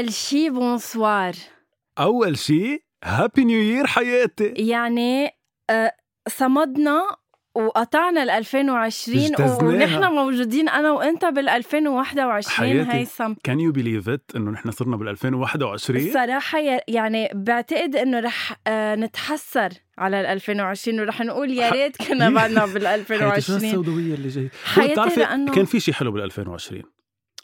أول شي بونسوار أول شيء happy new year حياتي يعني آه، صمدنا وقطعنا ال 2020 اجتزناها. ونحن موجودين أنا وأنت بال 2021 حياتي. هيثم can you believe it إنه نحن صرنا بال 2021 الصراحة ي- يعني بعتقد إنه رح آه، نتحسر على ال 2020 ورح نقول يا ريت كنا بعدنا بال حياتي شو 2020 السوداوية اللي جاي حياتي لأنه- كان في شيء حلو بال 2020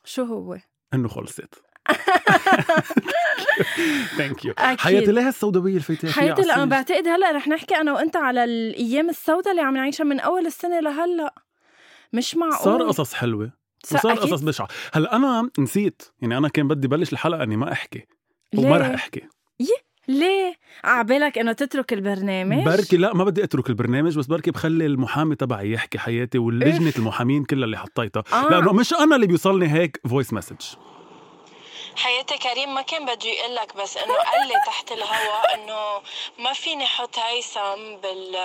شو هو؟ إنه خلصت thank you. حياتي ليه السوداوية فيها حياتي لأنه عالسنة؟ بعتقد هلا رح نحكي أنا وأنت على الأيام السوداء اللي عم نعيشها من أول السنة لهلا مش معقول صار قصص حلوة صار وصار. قصص بشعة هلا أنا نسيت يعني أنا كان بدي بلش الحلقة إني ما أحكي وما رح ليه؟ احكي ليه؟ عبالك إنه تترك البرنامج؟ بركي لا ما بدي أترك البرنامج بس بركي بخلي المحامي تبعي يحكي حياتي واللجنة إف. المحامين كلها اللي حطيتها آه. لأنه مش أنا اللي بيوصلني هيك voice message حياتي كريم ما كان بده يقول لك بس إنه قال لي تحت الهواء إنه ما فيني أحط هيثم بال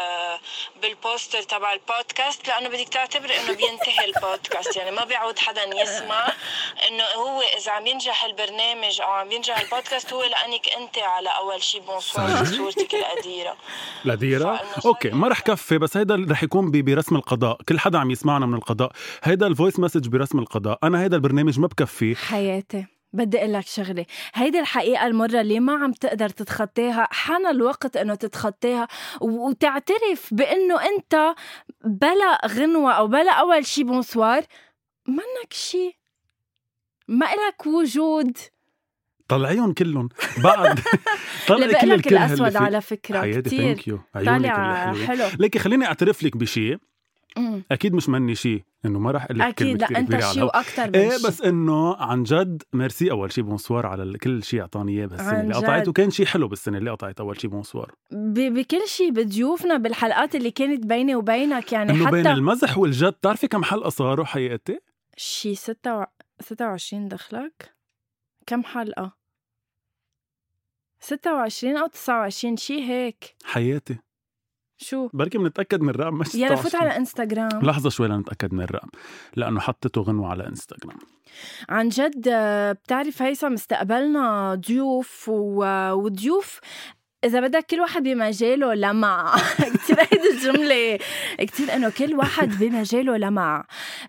بال poster تبع البودكاست لأنه بدك تعتبري إنه بينتهي البودكاست. يعني ما بيعود حدا يسمع إنه هو إذا عم ينجح البرنامج أو عم ينجح البودكاست هو لأنك أنت على أول شي بونسوار. صورتك القديرة. فإنه okay ما رح كفي بس هيدا رح يكون برسم القضاء. كل حدا عم يسمعنا من القضاء. هيدا ال voice message برسم القضاء. أنا هيدا البرنامج ما بكفي. حياتي. بدي أقول لك شغلة. هيدي الحقيقة المرة اللي ما عم تقدر تتخطاها حان الوقت إنه تتخطاها وتعترف بإنه أنت بلا غنوة أو بلا أول شي بونسوار منك شي. ما إلك وجود. طلعيهم كلهم. بعد طلعي كل الكره الأسود على فكرة حياتي كثير thank you عيونك طالع حلو. ليكي خليني أعترف لك بشيء. أكيد مش مني شيء إنه ما رح أقول لك أكيد لا أنت كبيرة على شي الهوا. وأكثر من إيه. بس إنه عن جد ميرسي أول شي بونسوار على كل شيء أعطاني إياه بهالسنه اللي. قطعت وكان شيء حلو بالسنة اللي قطعت أول شي بونسوار. بكل شيء بضيوفنا بالحلقات اللي كانت بيني وبينك يعني إنه بين حتى المزح والجد بتعرفي كم حلقة صاروا حقيقتي؟ شي 26 دخلك. كم حلقة؟ 26 أو 29 شي هيك. حياتي. شو؟ بركي بنتاكد من الرقم مش يلا فوت 26. على إنستغرام. لحظة شوي لنتأكد من الرقم لأنه حطيته غنوة على إنستغرام. عن جد آه، بتعرف هيثم استقبلنا ضيوف و- وضيوف. إذا بدك كل واحد بمجاله لمع كثير هيدي الجملة. كثير إنه كل واحد بمجاله لمع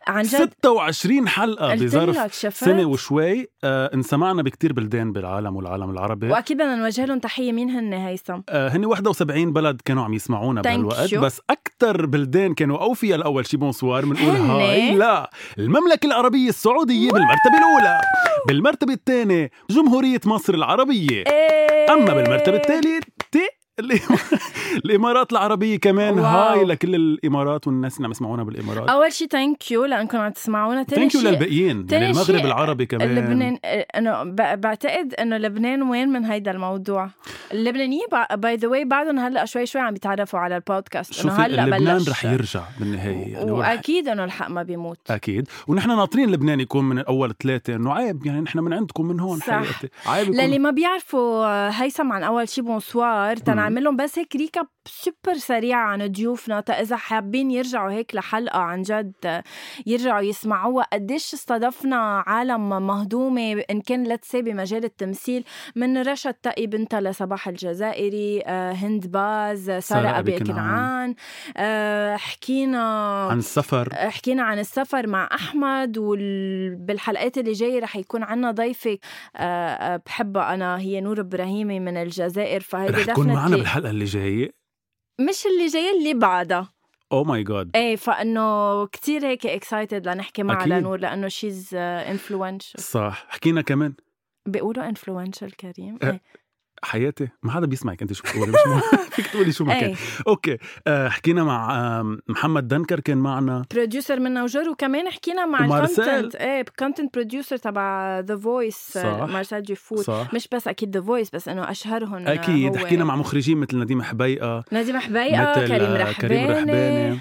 عن جد. 26 حلقة بظرف سنة وشوي. آه انسمعنا بكتير بلدان بالعالم والعالم العربي. وأكيد بدنا نوجه لهم تحية. مين هن هيثم؟ آه هن 71 بلد كانوا عم يسمعونا بهالوقت. بس أكثر بلدان كانوا اوفياء الأول شي بونسوار بنقول؟ هاي لا. المملكة العربية السعودية بالمرتبة الأولى. بالمرتبة الثانية جمهورية مصر العربية. إيه. أما بالمرتبة الثالثه écouté الإمارات العربية كمان. واو. هاي لكل الإمارات والناس اللي عم يسمعونا بالإمارات. أول شيء thank you لانكم عم تسمعونا. thank you شيء للباقيين يعني المغرب شيء العربي كمان. لبنان إنه ب- بعتقد إنه لبنان وين من هيدا الموضوع؟ اللبنانيين by the way بعدهم هلأ شوي شوي عم بيتعرفوا على البودكاست إنه هلأ لبنان بلش. رح يرجع بالنهاية يعني وأكيد إنه الحق ما بيموت. أكيد. ونحن ناطرين لبنان يكون من أول ثلاثة إنه عيب يعني نحن من عندكم من هون. صح. حقيقتي عيب يكون للي ما بيعرفوا هيثم عن أول شي bonsoir لهم بس هيك recap super سريعة عن ضيوفنا. إذا حابين يرجعوا هيك لحلقة عن جد يرجعوا يسمعوها. قديش استضفنا عالم مهضومة إن كان لتسي بمجال التمثيل من رشا تقي بنتها لصباح الجزائري آه، هند باز سارة أبي كنعان. آه، حكينا عن السفر. حكينا عن السفر مع أحمد وبالحلقات اللي جاية رح يكون عنا ضيفة آه، بحبها أنا هي نور إبراهيمي من الجزائر. فهيدي رح تكون معنا بالحلقة اللي جاية. مش اللي جاي اللي بعدها. oh my God إيه فإنه كتير هيك excited لنحكي معها. لنور لأنه she's influential صح. حكينا كمان. بيقولوا influential كريم. أه، إيه. حياتي؟ ما حدا بيسمعك انت شو بتقولي. فيك تقولي شو ما كان. okay آه حكينا مع آه محمد دنكر كان معنا. producer منا وجر وكمان حكينا مع. ال content إيه content producer تبع The Voice صح. مارسيل جيفور مش بس أكيد The Voice بس إنه أشهرهم أكيد. هو حكينا مع مخرجين مثل نديم حبيقة نديم حبيقة مثل كريم آه، رحباني. كريم رحباني.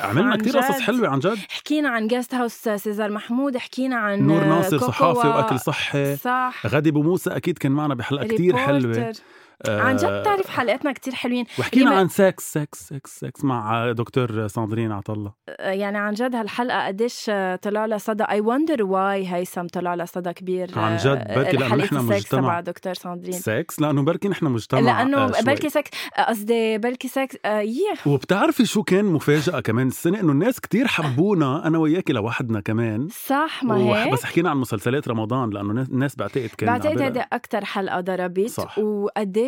عملنا كثير. قصص حلوة عن جد. حكينا عن guest house سيزار محمود حكينا عن نور ناصر. صحافي وأكل صحي. صح. غادي أبو موسى أكيد كان معنا بحلقة كتير حلوة. عن جد تعرف حلقاتنا كتير حلوين. وحكينا عن سكس سكس سكس سكس مع دكتور ساندرين عطلة. يعني عن جد هالحلقة قديش طلع لها صدى. I wonder why هيثم طلع لها صدى كبير عن جد، بركي لأنه نحن مجتمع. تبع دكتور ساندرين. سكس لأنه بركي نحن مجتمع لأنه آه،. بلكي سكس قصدي بلكي سكس آه، يه وبتعرفي شو كان مفاجأة كمان السنة؟ إنه الناس كتير حبونا أنا وياكي لوحدنا كمان. صح ما هيك؟ بس حكينا عن مسلسلات رمضان لأنه الناس- بعتقد كان بعتقد هيدي أكتر حلقة ضربت. صح. وقديش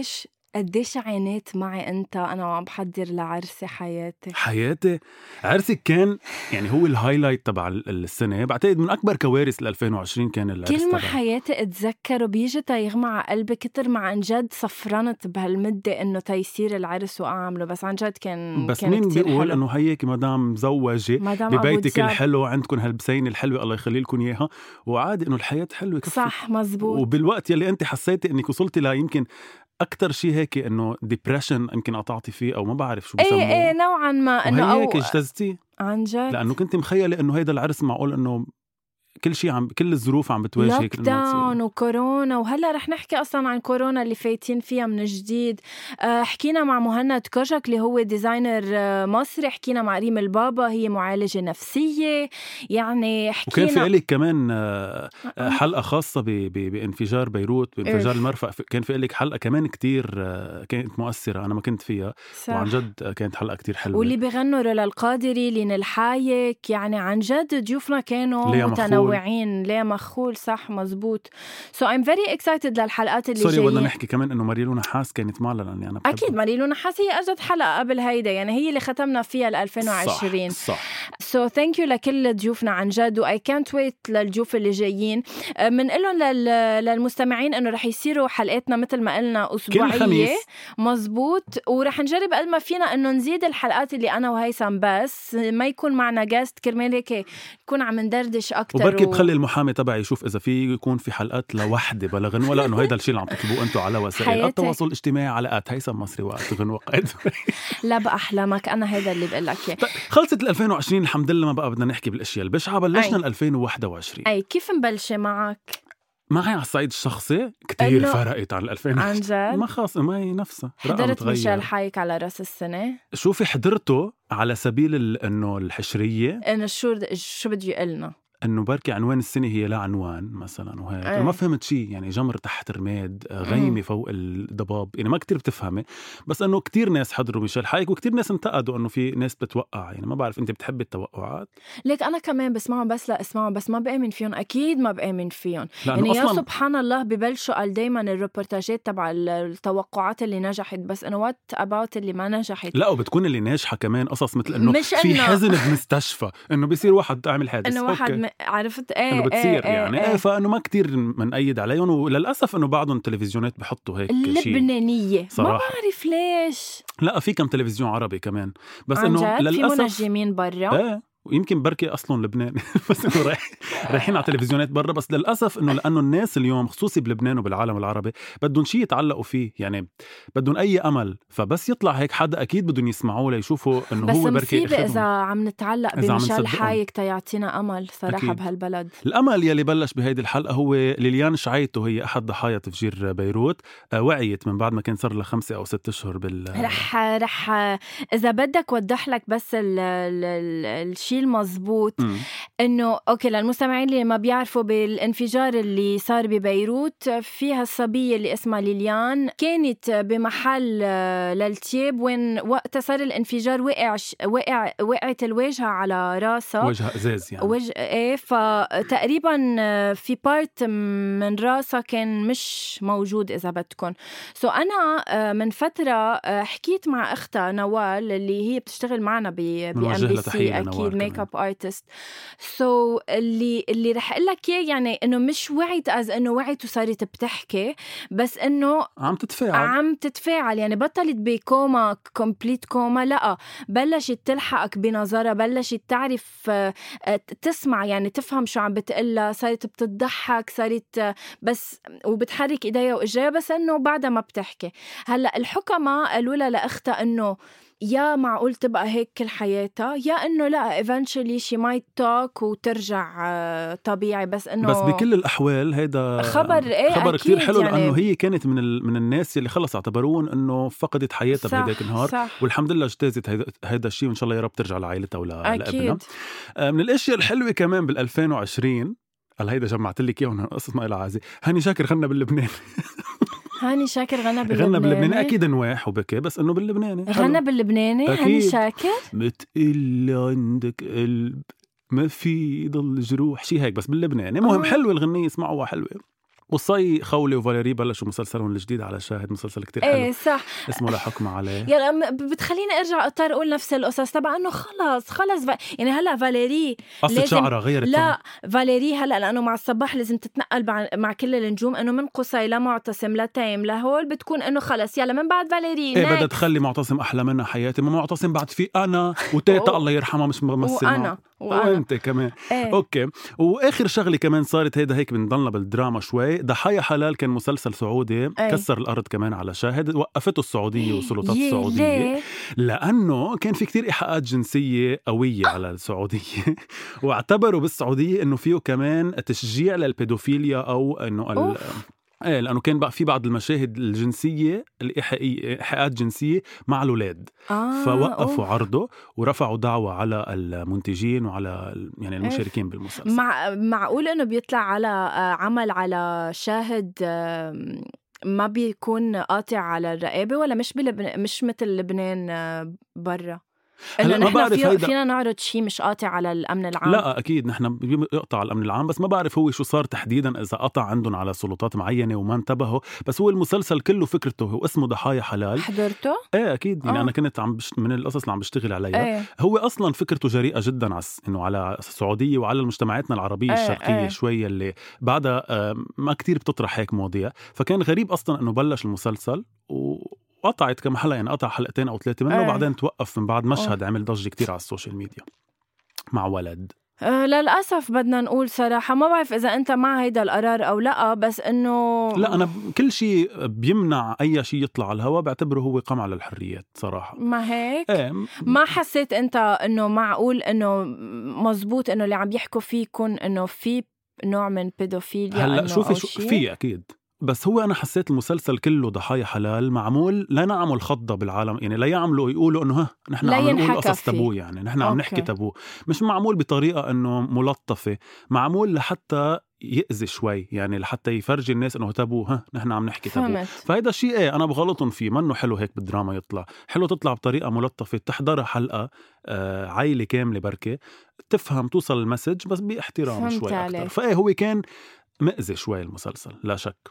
قديش عانيت معي أنت أنا وعم بحضر لعرسي حياتي حياتي عرسك كان يعني هو ال highlight تبع ال- السنة بعتقد من أكبر كوارث ل 2020 كان العرس كل ما تبعي. حياتي أتذكره بيجي تيغمى على قلبي كتر ما عن جد صفرنت بهالمدة إنه تيصير العرس وأعمله بس عن جد كان بس كان مين كتير بيقول. إنه هيك مدام مزوجة مدام ببيتك. الحلو عندكم هالبسينة الحلوة الله يخلي لكم إياها وعادي إنه الحياة حلوة كفي. صح مزبوط وبالوقت يلي أنت حسيتي إنك وصلتي ليمكن أكثر شيء هيك إنه ديبرشن يمكن قطعتي فيه أو ما بعرف شو بسموه. إيه إيه نوعا ما إنه أو اجتزتي؟ عن جد. لأنه كنت مخيلة إنه هيدا العرس معقول إنه كل شيء عم كل الظروف عم بتواجهك lockdown وكورونا وهلأ رح نحكي أصلا عن كورونا اللي فايتين فيها من جديد. آه، حكينا مع مهند كوجك اللي هو designer آه، مصري حكينا مع ريم البابا هي معالجة نفسية. يعني وكان حكينا في لك كمان آه، حلقة خاصة ب- ب- بانفجار بيروت بانفجار. المرفأ. كان في لك حلقة كمان كتير كانت مؤثرة أنا ما كنت فيها. صح. وعن جد كانت حلقة كتير حلوة. واللي بغنوا رولا القادري لين الحايك يعني عن جد ضيوفنا كانوا ليا متنوعين. ليا مخول صح مزبوط. so I'm very excited للحلقات اللي sorry بدنا نحكي كمان إنه ماريلو نحاس كانت معنا لاني أنا بحبها. أكيد ماريلو نحاس هي أجت حلقة قبل هيدا يعني هي اللي ختمنا فيها ال 2020 صح, صح. so thank you لكل ضيوفنا عن جد واي كانت ويت للضيوف اللي جايين. بنقول لهم لل- للمستمعين إنه رح يصيروا حلقاتنا مثل ما قلنا أسبوعية. خميس. مزبوط. ورح نجرب قد ما فينا إنه نزيد الحلقات اللي أنا وهيثم بس ما يكون معنا جاست كرمال هيك نكون عم ندردش أكثر وبركي بخلي المحامي تبعي يشوف إذا في يكون في حلقات لوحده بلا غنوه لأنه هيدا الشيء اللي عم تطلبوه أنتم على وسائل. التواصل الاجتماعي على آت. هيثم مصري وآت غنوه قائد لا باحلامك أنا هذا اللي بقول لك إياه. طيب خلصت ال 2020 الحمد لله ما بقى بدنا نحكي بالأشياء البشعه بلشنا. ال 2021 أي كيف مبلشة معك؟ معي على الصعيد الشخصي كتير إنه- فرقت عن ال 2000 عن جد؟ ما خاص ما هي نفسها حضرت ميشيل حايك على رأس السنة؟ شوفي حضرته على سبيل إنه الحشرية. إنه شو شو بده يقلنا إنه بركي عنوان السنة هي لا عنوان مثلا وهيك. أنا ما فهمت شيء يعني جمر تحت رماد آه، غيمة فوق الضباب. يعني ما كتير بتفهمي. بس إنه كتير ناس حضروا ميشيل حايك وكتير ناس انتقدوا إنه في ناس بتوقع. يعني ما بعرف انت بتحبي التوقعات؟ ليك أنا كمان بسمعهم بس لا اسمعهم بس. ما بآمن فيهم. أكيد ما بآمن فيهم. يعني يا أصلا سبحان الله ببلشوا قال دايما الروبورتاجات تبع ال- التوقعات اللي نجحت. بس إنه وات اباوت اللي ما نجحت؟ لا وبتكون اللي ناجحة كمان قصص مثل إنه في إنه- حزن بمستشفى إنه بيصير واحد عامل حادث. إنه واحد. عرفت؟ إيه إنه بتصير إيه يعني. إيه. إيه فإنه ما كتير منأيد عليهم وللأسف إنه بعضهم التلفزيونات بحطوا هيك شيء. اللبنانية. ما صراحة. بعرف ليش. لا في كم تلفزيون عربي كمان. بس إنه جد؟ في للأسف منجمين برا. إيه. ويمكن بركي اصلهم لبناني بس إنه رايح رايحين على تلفزيونات برا. بس للأسف إنه لأنه الناس اليوم خصوصي بلبنان وبالعالم العربي بدهم شيء يتعلقوا فيه. يعني بدهم أي أمل. فبس يطلع هيك حدا أكيد بدهم يسمعوه ليشوفوا إنه بس هو بركي أخدهم. إذا عم نتعلق بمشال. حايك تيعطينا أمل صراحة أكيد. بهالبلد. الأمل يلي بلش بهيدي الحلقة هو ليليان شعيتو. هي أحد ضحايا تفجير بيروت. آه، وعيت من بعد ما كان صار لها خمسة أو ست أشهر بال رح رح إذا بدك وضح لك بس ال- ال- ال- الشيء المزبوط. إنه okay للمستمعين اللي ما بيعرفوا بالانفجار اللي صار ببيروت فيها الصبية اللي اسمها ليليان. كانت بمحل آه، للتياب وين وقتها صار الانفجار وقع وقع وقعت الواجهة على راسها. وجهها إزاز يعني. وجه إيه فتقريبا آه، في part من راسها كان مش موجود إذا بدكم so أنا آه، من فترة حكيت مع أختها نوال اللي هي بتشتغل معنا ب بي بنوجه MBC أكيد. makeup artist so اللي اللي رح أقول لك إياه يعني إنه مش وعيت as إنه وعيت وصارت بتحكي بس إنه عم تتفاعل. عم تتفاعل. يعني بطلت ب coma complete coma لا بلشت تلحقك بنظرها بلشت تعرف آه، تسمع يعني تفهم شو عم بتقلها صارت بتضحك صارت بس وبتحرك إيديها وإجريها بس إنه بعدها ما بتحكي. هلأ الحكماء قالوا لها لأختها إنه يا معقول تبقى هيك كل حياتها؟ يا إنه لا eventually she might talk وترجع آه، طبيعي بس إنه بس بكل الأحوال هيدا خبر إيه خبر أكيد حلو يعني. لأنه هي كانت من ال... من الناس اللي خلص اعتبروهم إنه فقدت حياتها بهداك النهار. صح. والحمد لله اجتازت هيدا, هيدا الشيء وإن شاء الله يا رب ترجع لعائلتها ولا لأبنها. آه، من الأشياء الحلوة كمان بال 2020 هلا هيدا جمعت لك إياهم قصص ما لها عازي هاني شاكر غنى باللبناني. هاني شاكر غنى باللبناني غنى باللبناني. أكيد نواح وبكى بس إنه باللبناني. غنى باللبناني هاني. شاكر. متقل عندك قلب ما في ضل جروح. شي هيك بس باللبناني. المهم آه. حلوة الغنية اسمعوها حلوة. وصي خولي وفاليري بلشوا مسلسلهم الجديد على شاهد مسلسل كتير حلو. إيه صح. اسمه لا حكم عليه. م- بتخليني أرجع اضطر أقول نفس القصص. تبع إنه خلص خلص ف... يعني هلأ فاليري قصة لازم- شعرها غيرت. لا فاليري هلأ لأنه مع الصباح لازم تتنقل مع, مع كل النجوم إنه من قصي لمعتصم لتيم لهول بتكون إنه خلص. يلا من بعد فاليري إيه بدها. تخلي معتصم أحلى منها حياتي. ما معتصم بعد في أنا وتيتا الله يرحمها مش ممثل. وأنا وأنت كمان. إيه. okay. وآخر شغلة كمان صارت هيدا هيك بنضلنا بالدراما شوي. ضحايا حلال كان مسلسل سعودي أي. كسر الأرض كمان على شاهد وقفته السعودية والسلطات يي السعودية؟ لأنه كان في كتير إيحاءات جنسية قوية على السعودية واعتبروا بالسعودية إنه فيه كمان تشجيع للبيدوفيليا أو إنه. إيه لأنه كان بقى في بعض المشاهد الجنسية الايحائيه إيحاءات جنسية مع الأولاد. آه فوقفوا أوف. عرضه ورفعوا دعوة على المنتجين وعلى يعني المشاركين بالمسلسل. مع معقول إنه بيطلع على آه، عمل على شاهد ما بيكون قاطع على الرقابة ولا مش بلبنان مش مثل لبنان آه، برا؟ هلأ انه ما بعرف في هيدا- فينا نعرض شيء مش قاطع على الأمن العام لا أكيد نحن بيقطع الأمن العام بس ما بعرف هو شو صار تحديدا إذا قطع عندهم على سلطات معينة وما انتبهوا بس هو المسلسل كله فكرته هو اسمه ضحايا حلال حضرته؟ إيه أكيد يعني آه. أنا كنت عم بش... من القصص اللي عم بشتغل عليها إيه هو أصلا فكرته جريئة جدا على إنه على السعودية وعلى مجتمعاتنا العربية إيه، الشرقية إيه. شوي اللي بعدها آه، ما كتير بتطرح هيك مواضيع فكان غريب أصلا إنه بلش المسلسل وقطعت كم حلقة يعني قطع حلقتين أو ثلاثة منه إيه. وبعدين توقف من بعد مشهد عمل ضجة كتير على ال social media. مع ولد. آه للأسف بدنا نقول صراحة ما بعرف إذا أنت مع هيدا القرار أو لأ بس إنه لا أنا كل شيء بيمنع أي شيء يطلع على الهواء بعتبره هو قمع للحريات صراحة. ما هيك؟ إيه. ما حسيت أنت إنه معقول إنه مزبوط إنه اللي عم يحكوا فيه يكون إنه في نوع من بيدوفيليا هلأ شوفي شو؟ في أكيد. بس هو أنا حسيت المسلسل كله ضحايا حلال معمول لا نعمل خضة بالعالم يعني لا يعملوا يقولوا إنه ها نحن عم نقول قصص فيه. تابو يعني نحن عم نحكي أوكي. تابو مش معمول بطريقة إنه ملطفة معمول لحتى يأذي شوي يعني لحتى يفرجي الناس إنه تابو ها نحن عم نحكي تابو فهيدا الشيء إيه أنا بغلطهم فيه منه حلو هيك بالدراما يطلع حلو تطلع بطريقة ملطفة تحضرها حلقة آه عائلة كاملة بركي تفهم توصل ال message بس باحترام شوي. أكثر فإيه هو كان مأذي شوي المسلسل لا شك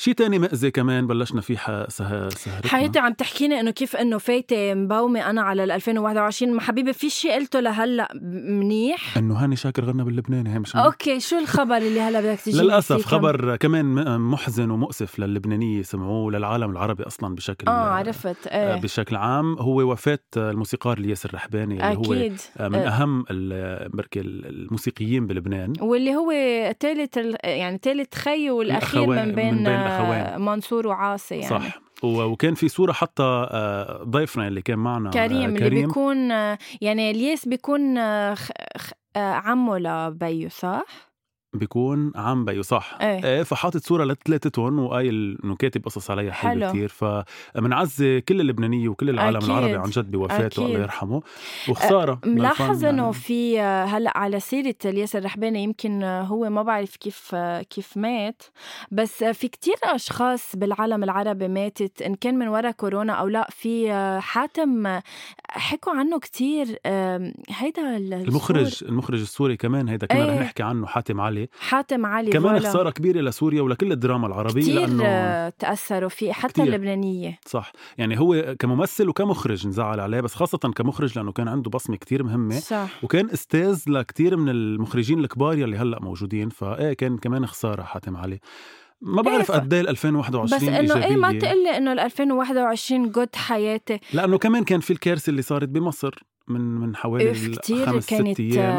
شيء تاني مأذي كمان بلشنا فيه. سهرتنا؟ حياتي عم تحكيني إنه كيف إنه فايتة مبومه أنا على ال 2021 ما حبيبي في شيء قلته لهلأ منيح؟ إنه هاني شاكر غنى باللبناني هي مش okay شو الخبر اللي هلأ بدك تجي للأسف خبر كمان محزن ومؤسف للبنانية سمعوه للعالم العربي أصلا بشكل آه عرفت. آه، إيه. بشكل عام. هو وفاة الموسيقار الياس الرحباني اللي هو أكيد. آه، من آه. أهم بركي الموسيقيين بلبنان. واللي هو ثالث يعني ثالث خي والأخير من بين, من بين آه،. منصور وعاصي يعني صح وكان في صورة حتى آه، ضيفنا اللي كان معنا كريم آه، اللي بيكون يعني الياس بيكون خ- خ- عمه لبيو صح؟ بيكون عم بيو صح إيه. إيه فحاطط صورة لثلاثتهم وقايل إنه كاتب قصص عليها حلوة حلو. كثير فمنعزي كل اللبنانية وكل العالم أكيد. العربي عن جد بوفاته. الله يرحمه وخسارة ملاحظ للفن إنه يعني. في آه، هلأ على سيرة الياس الرحباني يمكن آه، هو ما بعرف كيف آه، كيف مات بس آه، في كتير أشخاص بالعالم العربي ماتت إن كان من وراء كورونا أو لأ في آه، حاتم آه، حكوا عنه كتير آم، هيدا ال- المخرج المخرج السوري كمان هيدا كنا رح إيه. نحكي عنه حاتم علي حاتم علي كمان فوالا. خسارة كبيرة لسوريا ولكل الدراما العربية كتير لأنه تأثروا فيه حتى كتير. اللبنانية. صح. يعني هو كممثل وكمخرج نزعل عليه بس خاصة كمخرج لأنه كان عنده بصمة كتير مهمة. صح. وكان أستاذ لكتير من المخرجين الكبار يلي هلأ موجودين فايه كان كمان خسارة حاتم علي. ما بعرف قد إيه ال 2021 بس إنه إيه ما إيجابية. تقلي إنه ال 2021 جود حياتي. لأنه كمان كان في الكارثة اللي صارت بمصر من من حوالي خمس ست أيام.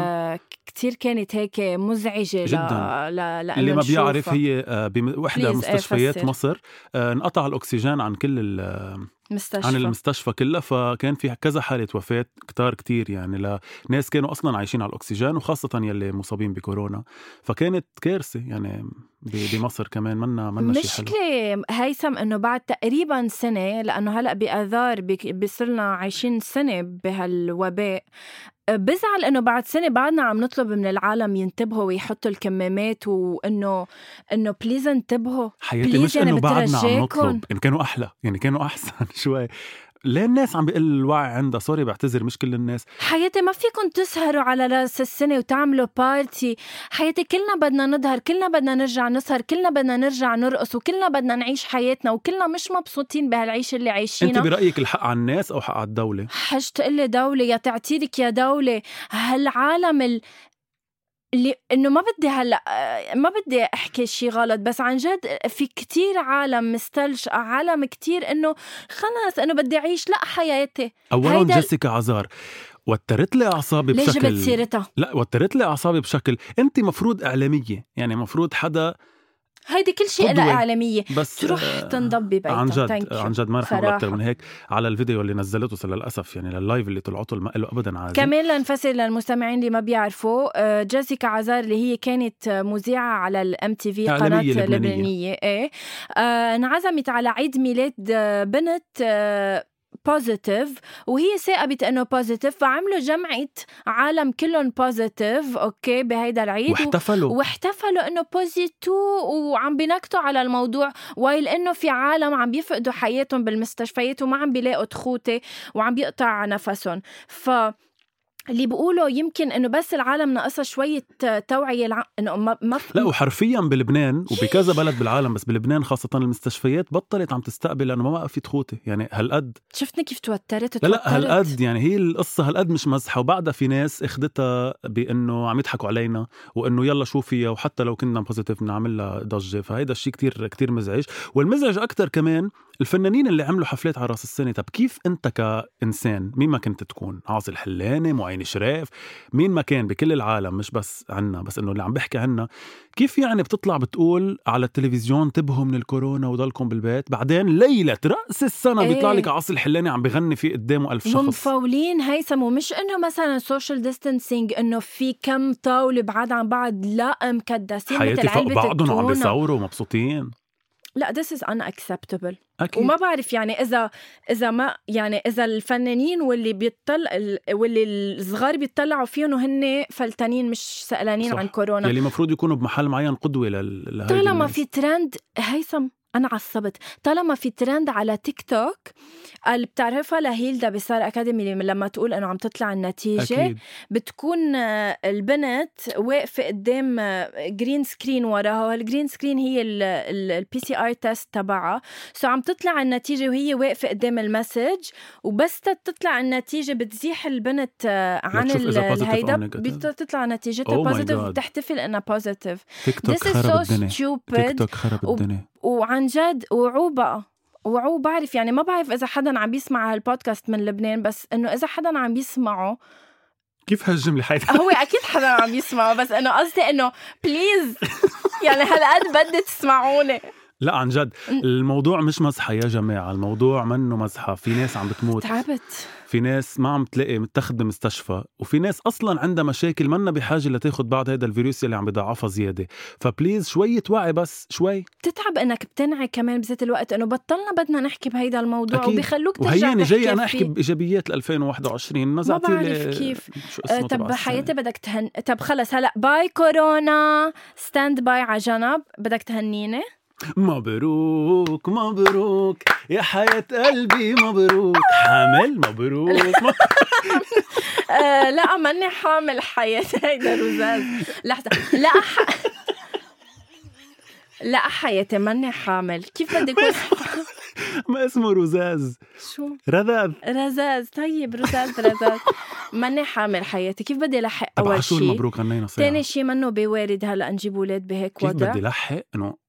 كتير كانت هيك مزعجة جداً. ل... ل... لأنه اللي ما بيعرف. هي آه، بوحده Please، مستشفيات إيه، فسر. مصر آه، انقطع الأكسجين عن كل ال- مستشفى عن المستشفى كلها فكان في كذا حالة وفاة كتار كتير يعني لناس كانوا أصلا عايشين على الأكسجين وخاصة يلي مصابين بكورونا فكانت كارثة يعني بمصر كمان منا منا شيء حلو مشكلة هيثم إنه بعد تقريبا سنة لأنه هلأ بآذار بصرنا عايشين سنة بهالوباء بزعل إنه بعد سنة بعدنا عم نطلب من العالم ينتبهوا ويحطوا الكمامات وإنه إنه please انتبهوا حياتي please مش يعني إنه بعدنا عم. نطلب إن كانوا أحلى يعني كانوا أحسن شوي ليه الناس عم بقل الوعي عندها. sorry بعتذر مش كل الناس. حياتي ما فيكم تسهروا على رأس السنة وتعملوا party حياتي كلنا بدنا نظهر كلنا بدنا نرجع نسهر كلنا بدنا نرجع نرقص وكلنا بدنا نعيش حياتنا وكلنا مش مبسوطين بهالعيش اللي عايشينها برأيك الحق على الناس أو حق على الدولة؟ حج تقلي دولة يا تعتيرك يا دولة. هالعالم ال... اللي إنه ما بدي هلأ ما بدي أحكي شيء غلط بس عن جد في كتير عالم مستلج عالم كتير إنه خلص إنه بدي أعيش لأ حياتي. ال- جيسيكا عزار وترت لي أعصابي ليش بشكل جبت سيرتها لا وترت لي أعصابي بشكل أنت مفروض إعلامية يعني مفروض حدا هيدي كل شيء. لها إعلامية بس تروح آه، تنضبي بيتها عن جد. عن جد ما رح نقول. أكثر من هيك على الفيديو اللي نزلته للأسف يعني لل live اللي طلعته ما له ابدا عازم كمان لنفسر للمستمعين اللي ما بيعرفوا آه، جيسيكا عزار اللي هي كانت مذيعة على الام تي في لبنانية. لبنانية إيه آه، انعزمت على عيد ميلاد بنت positive وهي ثاقبت إنه positive فعملوا جمعة عالم كلهم positive okay بهيدا العيد و- واحتفلوا. واحتفلوا إنه positive وعم بينكتوا على الموضوع. وايل إنه في عالم عم بيفقدوا حياتهم بالمستشفيات وما عم بيلاقوا تخوتة وعم بيقطع نفسهم. ف اللي بيقولوا يمكن إنه بس العالم ناقصها شوية توعية الع... إنه ما, ما لا وحرفيا بلبنان وبكذا بلد بالعالم بس بلبنان خاصة المستشفيات بطلت عم تستقبل لأنه ما بقى في تخوتة يعني هالقد شفتني كيف توترت لا لا. هالقد يعني هي القصة هالقد مش مزحة. وبعدها في ناس اخدتها بأنه عم يضحكوا علينا وأنه يلا شو فيها وحتى لو كنا positive بنعمل لها ضجة. فهيدا الشيء كتير كتير مزعج. والمزعج أكتر كمان الفنانين اللي عملوا حفلات على راس السنة طب كيف أنت كإنسان مين ما كنت تكون؟ عاصي الحلاني معين شريف مين ما كان؟ بكل العالم مش بس عنا بس إنه اللي عم بحكي عنا. كيف يعني بتطلع بتقول على التلفزيون انتبهوا من الكورونا وضلكم بالبيت بعدين ليلة رأس السنة إيه. بيطلع لك عاصي الحلاني عم بغني في قدامه ألف شخص. ومفاولين هيثم ومش إنه مثلا social distancing إنه في كم طاولة بعاد عن بعض لا مكدسين حياتي فوق بعضهم وعم. بيصوروا ومبسوطين. لا this is unacceptable أكيد وما بعرف يعني إذا إذا ما يعني إذا الفنانين واللي بيطلع واللي الصغار بيطلعوا فيهم وهن فلتانين مش سألانين صح. عن كورونا يلي المفروض يكونوا بمحل معين قدوة لل طالما. في ترند هيثم أنا عصبت. طالما في ترند على تيك توك اللي بتعرفها لهيلدا بستار أكاديمي لما تقول إنه عم تطلع النتيجة أكيد. بتكون آه، البنت واقفة قدام جرين سكرين وراها والجرين سكرين هي البي سي ار تيست تبعها. سو عم تطلع النتيجة وهي واقفة قدام المسج وبس تطلع النتيجة بتزيح البنت آه، عن الهيدا. بتطلع نتيجتها Oh بوزيتيف God. بتحتفل إنها بوزيتيف تيك توك This is خرب so الدنيا. تيك stupid. توك خرب وب- الدنيا. وعن جد وعوا بقى وعوا بعرف يعني ما بعرف إذا حدا عم بيسمع هالبودكاست من لبنان بس إنه إذا حدا عم بيسمعه كيف هالجملة حيث؟ هو أكيد حدا عم يسمعه بس إنه قصدي إنه please يعني هالقد بدي تسمعوني. لا عن جد. الموضوع مش مزحة يا جماعة الموضوع منه مزحة. في ناس عم بتموت. تعبت. في ناس ما عم تلاقي متاخد بمستشفى. وفي ناس أصلا عندها مشاكل منا بحاجة لتاخد بعد هذا الفيروس اللي عم بضعفها زيادة. ف please شوية وعي بس شوي. بتتعب إنك بتنعي كمان بذات الوقت إنه بطلنا بدنا نحكي بهيدا الموضوع أكيد. وبيخلوك ترجع وهياني تحكي جاي أنا أحكي. بإيجابيات 2021 ما ما بعرف كيف. تبع طب. حياتي بدك تهن طب خلص هلا bye كورونا. stand by على جنب. بدك تهنيني؟ مبروك مبروك. يا حياة قلبي مبروك. حامل مبروك. آه لا ماني حامل حياتي هيدا رزاز لحظة. لا ح... لا حياتي ماني حامل. كيف بدي اكون ما اسمه رزاز. شو؟ رذاذ رزاز. طيب رزاز رزاز. ماني حامل حياتي. كيف بدي لحق أول شيء مبروك غنينا تاني شيء منه بوارد هلا نجيب أولاد بهيك كيف وضع؟ بدي لحق إنه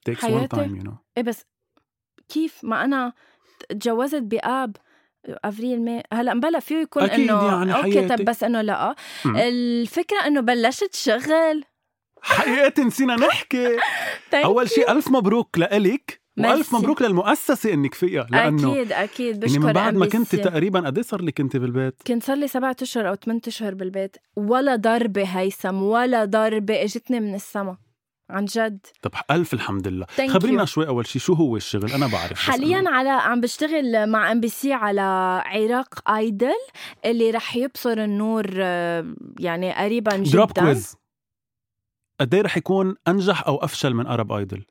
it takes one time you know. إيه بس كيف ما أنا تجوزت بآب أفريل ماي هلأ مبلا فيه يكون إنه يعني okay. طب بس إنه لا. الفكرة إنه بلشت شغل. حياتي نسينا نحكي. أول شيء ألف مبروك لإلك وألف. مبروك للمؤسسة إنك فيها لأنه أكيد أكيد. يعني بشكر من بعد ما. كنت تقريبا قد إيه صار لك أنت بالبيت؟ كنت صار لي سبعة أشهر أو ثمان أشهر بالبيت. ولا ضربة هيثم ولا ضربة إجتني من السما. عن جد. طب ألف الحمد لله. Thank خبرينا you. شوي أول شيء شو هو الشغل؟ أنا بعرف حاليا على عم بشتغل مع ام بي سي على عراق Idol اللي رح يبصر النور آه، يعني قريبا جدا. drop quiz قد إيه رح يكون أنجح أو أفشل من Arab Idol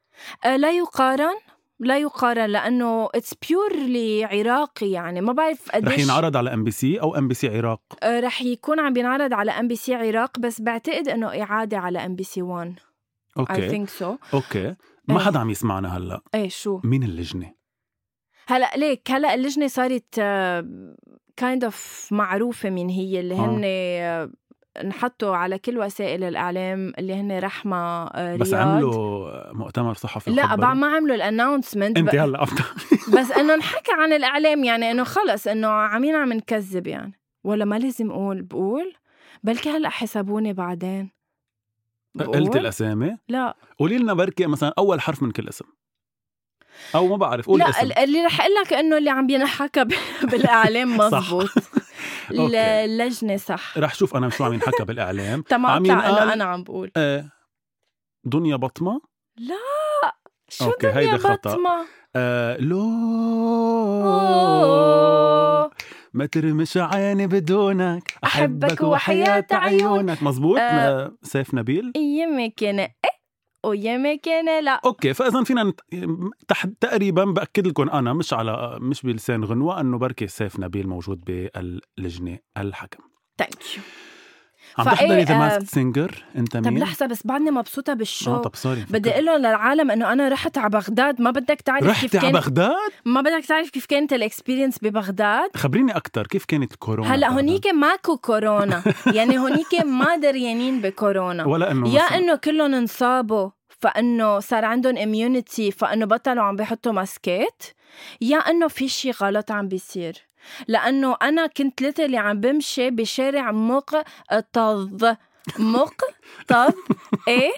آه، لا يقارن لا يقارن لأنه it's purely عراقي يعني ما بعرف قديش رح ينعرض على ام بي سي أو ام بي سي عراق؟ آه، رح يكون عم بينعرض على ام بي سي عراق بس بعتقد إنه إعادة على ام بي سي 1 اي أوكي. ثينك سو أوكي. ما إيه. حدا عم يسمعنا هلأ. إيه شو؟ مين اللجنة؟ هلأ ليك هلأ اللجنة صارت kind of معروفة مين هي اللي آه. هن آه، انحطوا على كل وسائل الإعلام اللي هن رحمة آه، بس رياض. عملوا مؤتمر صحفي لا؟ بعد ما عملوا ال announcement أنت هلأ. بس إنه انحكى عن الإعلام يعني إنه خلص إنه عمين عم نكذب يعني. ولا ما لازم أقول بقول بلكي هلأ حسبوني بعدين. قلت؟ الأسامي؟ لا. قولي لنا بركي مثلا أول حرف من كل اسم. أو ما بعرف قول لا اسم ال- اللي رح أقول لك إنه اللي عم بينحكى ب- بالإعلام. مزبوط. اللجنه صح. رح شوف أنا شو عم ينحكى بالإعلام. تما عم ينقال- إنه أنا عم بقول. آه دنيا بطمة؟ شو okay، دنيا هيدا خطأ. آه لو. ما ترمش عيني بدونك أحبك أحبك وحياة وحياة عيون. عيونك مزبوط. آه. سيف نبيل يمك أنا إيه ويمك أنا لا okay فاذا فينا. تحت تقريبا بأكد لكم أنا مش على مش بلسان غنوة أنه بركي سيف نبيل موجود باللجنة الحكم thank you عم تحضري ذا آه، ماسك سينجر أنت طب مين؟ لحظة بس بعدني مبسوطة آه بال show طب sorry بدي أقول لهم للعالم إنه أنا رحت على بغداد. ما بدك تعرف كيف رحتي على بغداد؟ ما بدك تعرف كيف كانت ال experience ببغداد. خبريني أكثر كيف كانت كورونا هلأ؟ هونيك ماكو كورونا. يعني هونيك ما دريانين بكورونا. ولا إنه يا إنه كلهم انصابوا فإنه صار عندهم immunity فإنه بطلوا عم بيحطوا masks ات يا إنه في شيء غلط عم بيصير. لأنه أنا كنت literally عم بمشي بشارع مكتظ مكتظ إيه؟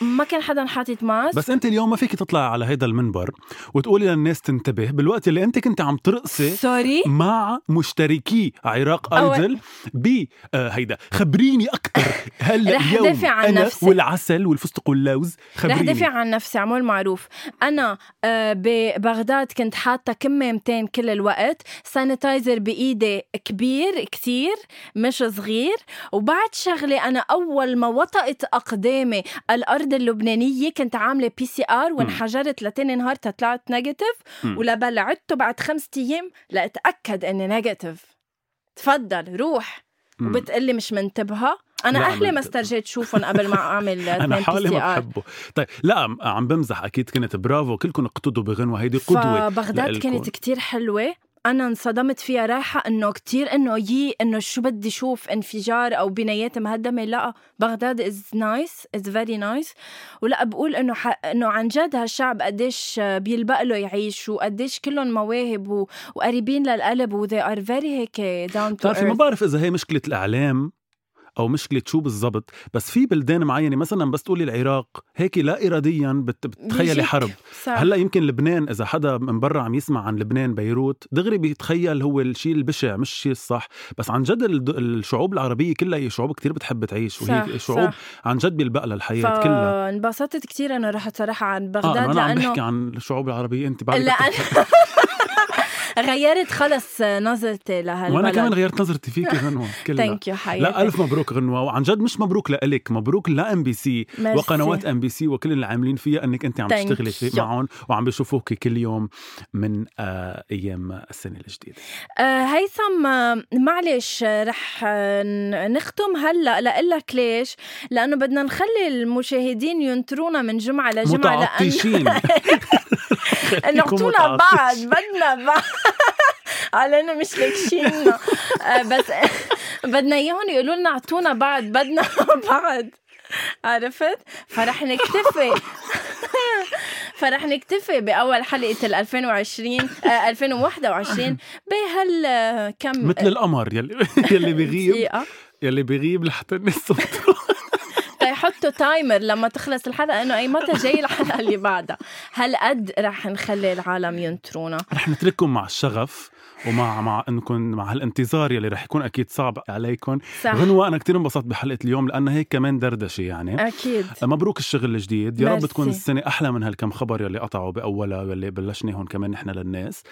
ما كان حدا حاطط mask بس أنت اليوم ما فيك تطلعي على هيدا المنبر وتقولي للناس تنتبه. بالوقت اللي أنت كنت عم ترقصي sorry مع مشتركي عراق Idol ب آه هيدا. خبريني أكثر هلا رح دافع عن أنا نفسي. والعسل والفستق واللوز؟ رح خبريني. دافع عن نفسي عمول معروف. أنا آه، ببغداد كنت حاطة كمامتين كل الوقت. sanitizer بإيدي كبير كتير مش صغير. وبعد شغلة أنا أول ما وطأت أقدامي الأرض الأرض اللبنانية كنت عاملة PCR وانحجرت لتاني نهار طلعت negative مم. ولبل عدته بعد خمسة أيام لأتأكد إني negative تفضل روح. وبتقلي مش منتبهة. أنا أهلي ما. استرجيت شوفهم قبل ما أعمل أنا حالي ما بحبه. طيب لا عم- بمزح. أكيد كنت برافو. كلكم اقتدوا بغنوة. هيدي قدوة فبغداد لإلكن. كانت كتير حلوة. أنا انصدمت فيها رايحة إنه كتير إنه يي إنه شو بدي شوف انفجار أو بنايات مهدمة لا بغداد is nice is very nice ولا بقول إنه ح... إنه عن جد هالشعب قديش بيلبق له يعيش وقديش كلهم مواهب و... وقريبين للقلب و they are very هيك down to بتعرفي ما بعرف إذا هي مشكلة الإعلام أو مشكله شو بالضبط بس في بلدان معينة مثلا بس تقولي العراق هيك لا اراديا بت... بتخيلي. حرب صح. هلأ يمكن لبنان إذا حدا من برا عم يسمع عن لبنان بيروت دغري بيتخيل هو الشيء البشع مش الشيء الصح بس عن جد الشعوب العربية كلها هي شعوب كتير بتحب تعيش وهي صح، شعوب صح. عن جد بيلبق لها الحياة كلها فانبسطت كتير أنا رحت صراحة عن بغداد أنا عم لأنه بحكي عن الشعوب العربية أنت بعد لأن غيرت خلص نظرتي لهالبلد وأنا كمان غيرت نظرتي فيك غنوة. thank you لا ألف مبروك غنوة. وعن جد مش مبروك لإلك مبروك لإم بي سي. وقنوات إم بي سي وكل اللي عاملين فيها إنك أنت عم تشتغلي. معهم وعم بيشوفوك كل يوم من آه أيام السنة الجديدة. آه، هيثم آه، معلش رح نختم هلأ لقلك ليش؟ لأنه بدنا نخلي المشاهدين ينطرونا من جمعة لجمعة لأن متعطشين نعطونا بعض بدنا بعض علينا مش لاكشينا آه، بس بدنا إياهم يقولوا لنا أعطونا بعض بدنا بعض عرفت؟ فرح نكتفي. فرح نكتفي بأول حلقة ال 2020 آه 2021 بهال آه، كم؟ مثل القمر يلي يلي بيغيب. يلي بيغيب لحتى الناس يحطوا تايمر لما تخلص الحلقة إنه أي متى جاي الحلقة اللي بعدها. هالقد رح نخلي العالم ينطرونا رح نترككم مع الشغف ومع مع انكم مع هالانتظار يلي رح يكون أكيد صعب عليكم صح. غنوة أنا كتير انبسطت بحلقة اليوم لأنها هيك كمان دردشة يعني. أكيد. مبروك الشغل الجديد. يا رب. تكون السنة أحلى من هالكم خبر يلي قطعوا بأولها واللي بلشناهم كمان نحن للناس.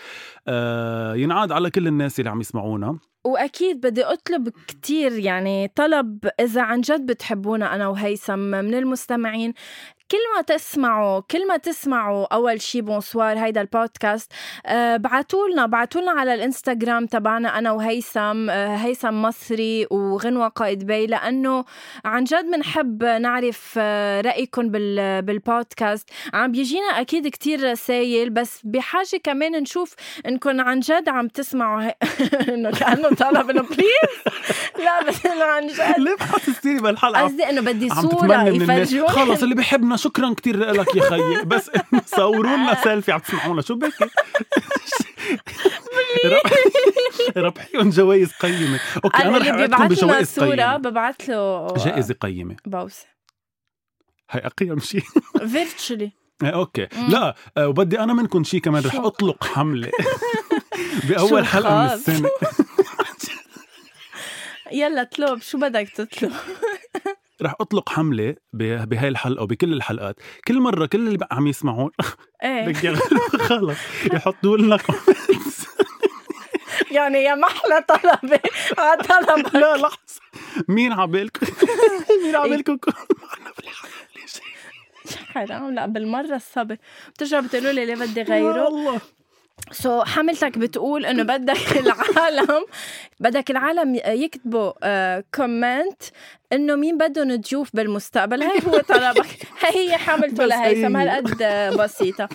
آه ينعاد على كل الناس اللي عم يسمعونا. وأكيد بدي أطلب كتير يعني طلب إذا عن جد بتحبونا أنا وهيثم من المستمعين كل ما تسمعوا كل ما تسمعوا أول شي bonsoir هيدا البودكاست آه بعتوا لنا بعتوا لنا على الإنستغرام تبعنا أنا وهيثم آه هيثم مصري وغنوة قائد بي لأنه عن جد بنحب نعرف آه رايكم بال بالبودكاست عم بيجينا أكيد كتير رسائل بس بحاجة كمان نشوف انكم عن جد عم تسمعوا. إنه كأنه طلب انه please لا بس انه عن جد ليه بحسستيني بالحلقة؟ قصدي إنه بدي صورة يفرجوني. خلص اللي بحبنا شكرا كتير لك يا خيي. بس صوروا لنا سيلفي عم تسمعونا؟ شو بك؟ ربحيهم جوائز قيمة. okay أنا رح لنا بجوائز صورة قيمة. ببعت له جائزة قيمة. بوسه هي أقيم شيء virtually إيه، okay. لا آه، وبدي أنا منكم شيء كمان رح؟ أطلق حملة. بأول حلقة من؟ السنة. يلا اطلب شو بدك تطلب؟ رح أطلق حملة بهاي الحلقة وبكل الحلقات. كل مرة كل اللي عم يسمعون إيه. خلص. يحطوا لنا. يعني يا محلى طلبة على طلب لا لحظة. مين عبالكم؟ مين عبالكم؟ بالحلقة ليش حرام. لا بالمرة الصبي بترجع بتقولوا لي ليه بدي غيره؟ so so, حملتك بتقول إنه بدك العالم بدك العالم يكتبوا comment إنه مين بدهم ضيوف بالمستقبل. هي هو طلبك. هي هي حملته لهيثم. هي. هالقد آه، بسيطة.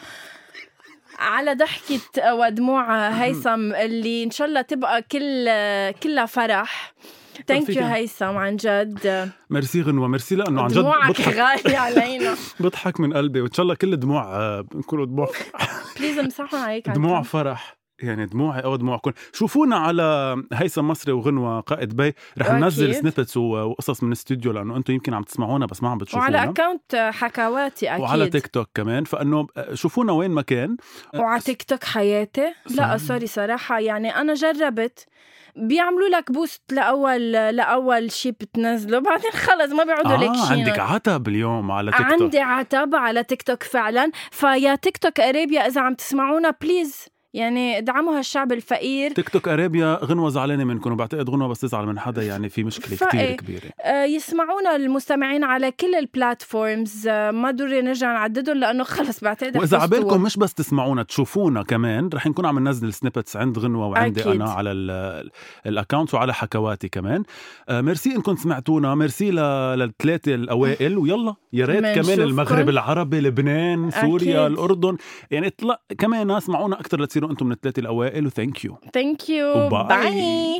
على ضحكة ودموع هيثم اللي إن شاء الله تبقى كل كلها فرح. thank. you هيثم عن جد. ميرسي غنوة. ميرسي لأنه عن جد دموعك غالية علينا. بضحك من قلبي وإن شاء الله كل دموع آه، بنكونوا دموع. please امسحوا عليك دموع فرح. يعني دموعي أو دموعكم شوفونا على هيثم مصري وغنوة قائد بي. رح. ننزل snippets وقصص من الاستوديو لأنه أنتم يمكن عم تسمعونا بس ما عم بتشوفونا. وعلى account حكواتي أكيد. وعلى تيك توك كمان. فأنه شوفونا وين ما كان. وعلى تيك توك حياتي. لا. sorry صراحة يعني أنا جربت بيعملوا لك boost لأول لأول شيء بتنزله بعدين خلص ما بيعودوا لك آه شيء عندك عتب اليوم على تيك توك عندي عتب على تيك توك فعلا. فيا تيك توك ارابيا إذا عم تسمعونا please يعني ادعموا هالشعب الفقير تيك توك أرابيا غنوة زعلانة منكم وبعتقد غنوة بس تزعل من حدا يعني في مشكلة فإيه. كبيرة آه، يسمعونا المستمعين على كل ال platforms آه، ما ضروري نرجع نعددهم لأنه خلص بعتقد وإذا. عبالكم مش بس تسمعونا تشوفونا كمان رح نكون عم ننزل snippets عند غنوة وعندي أكيد. أنا على ال account وعلى حكواتي كمان آه ميرسي إنكم سمعتونا ميرسي للثلاثه الأوائل ويلا يا ريت كمان. المغرب العربي لبنان سوريا أكيد. الأردن يعني اطلع كمان اسمعونا أكثر لتصيروا أنتم من الثلاثة الأوائل و thank you thank you. bye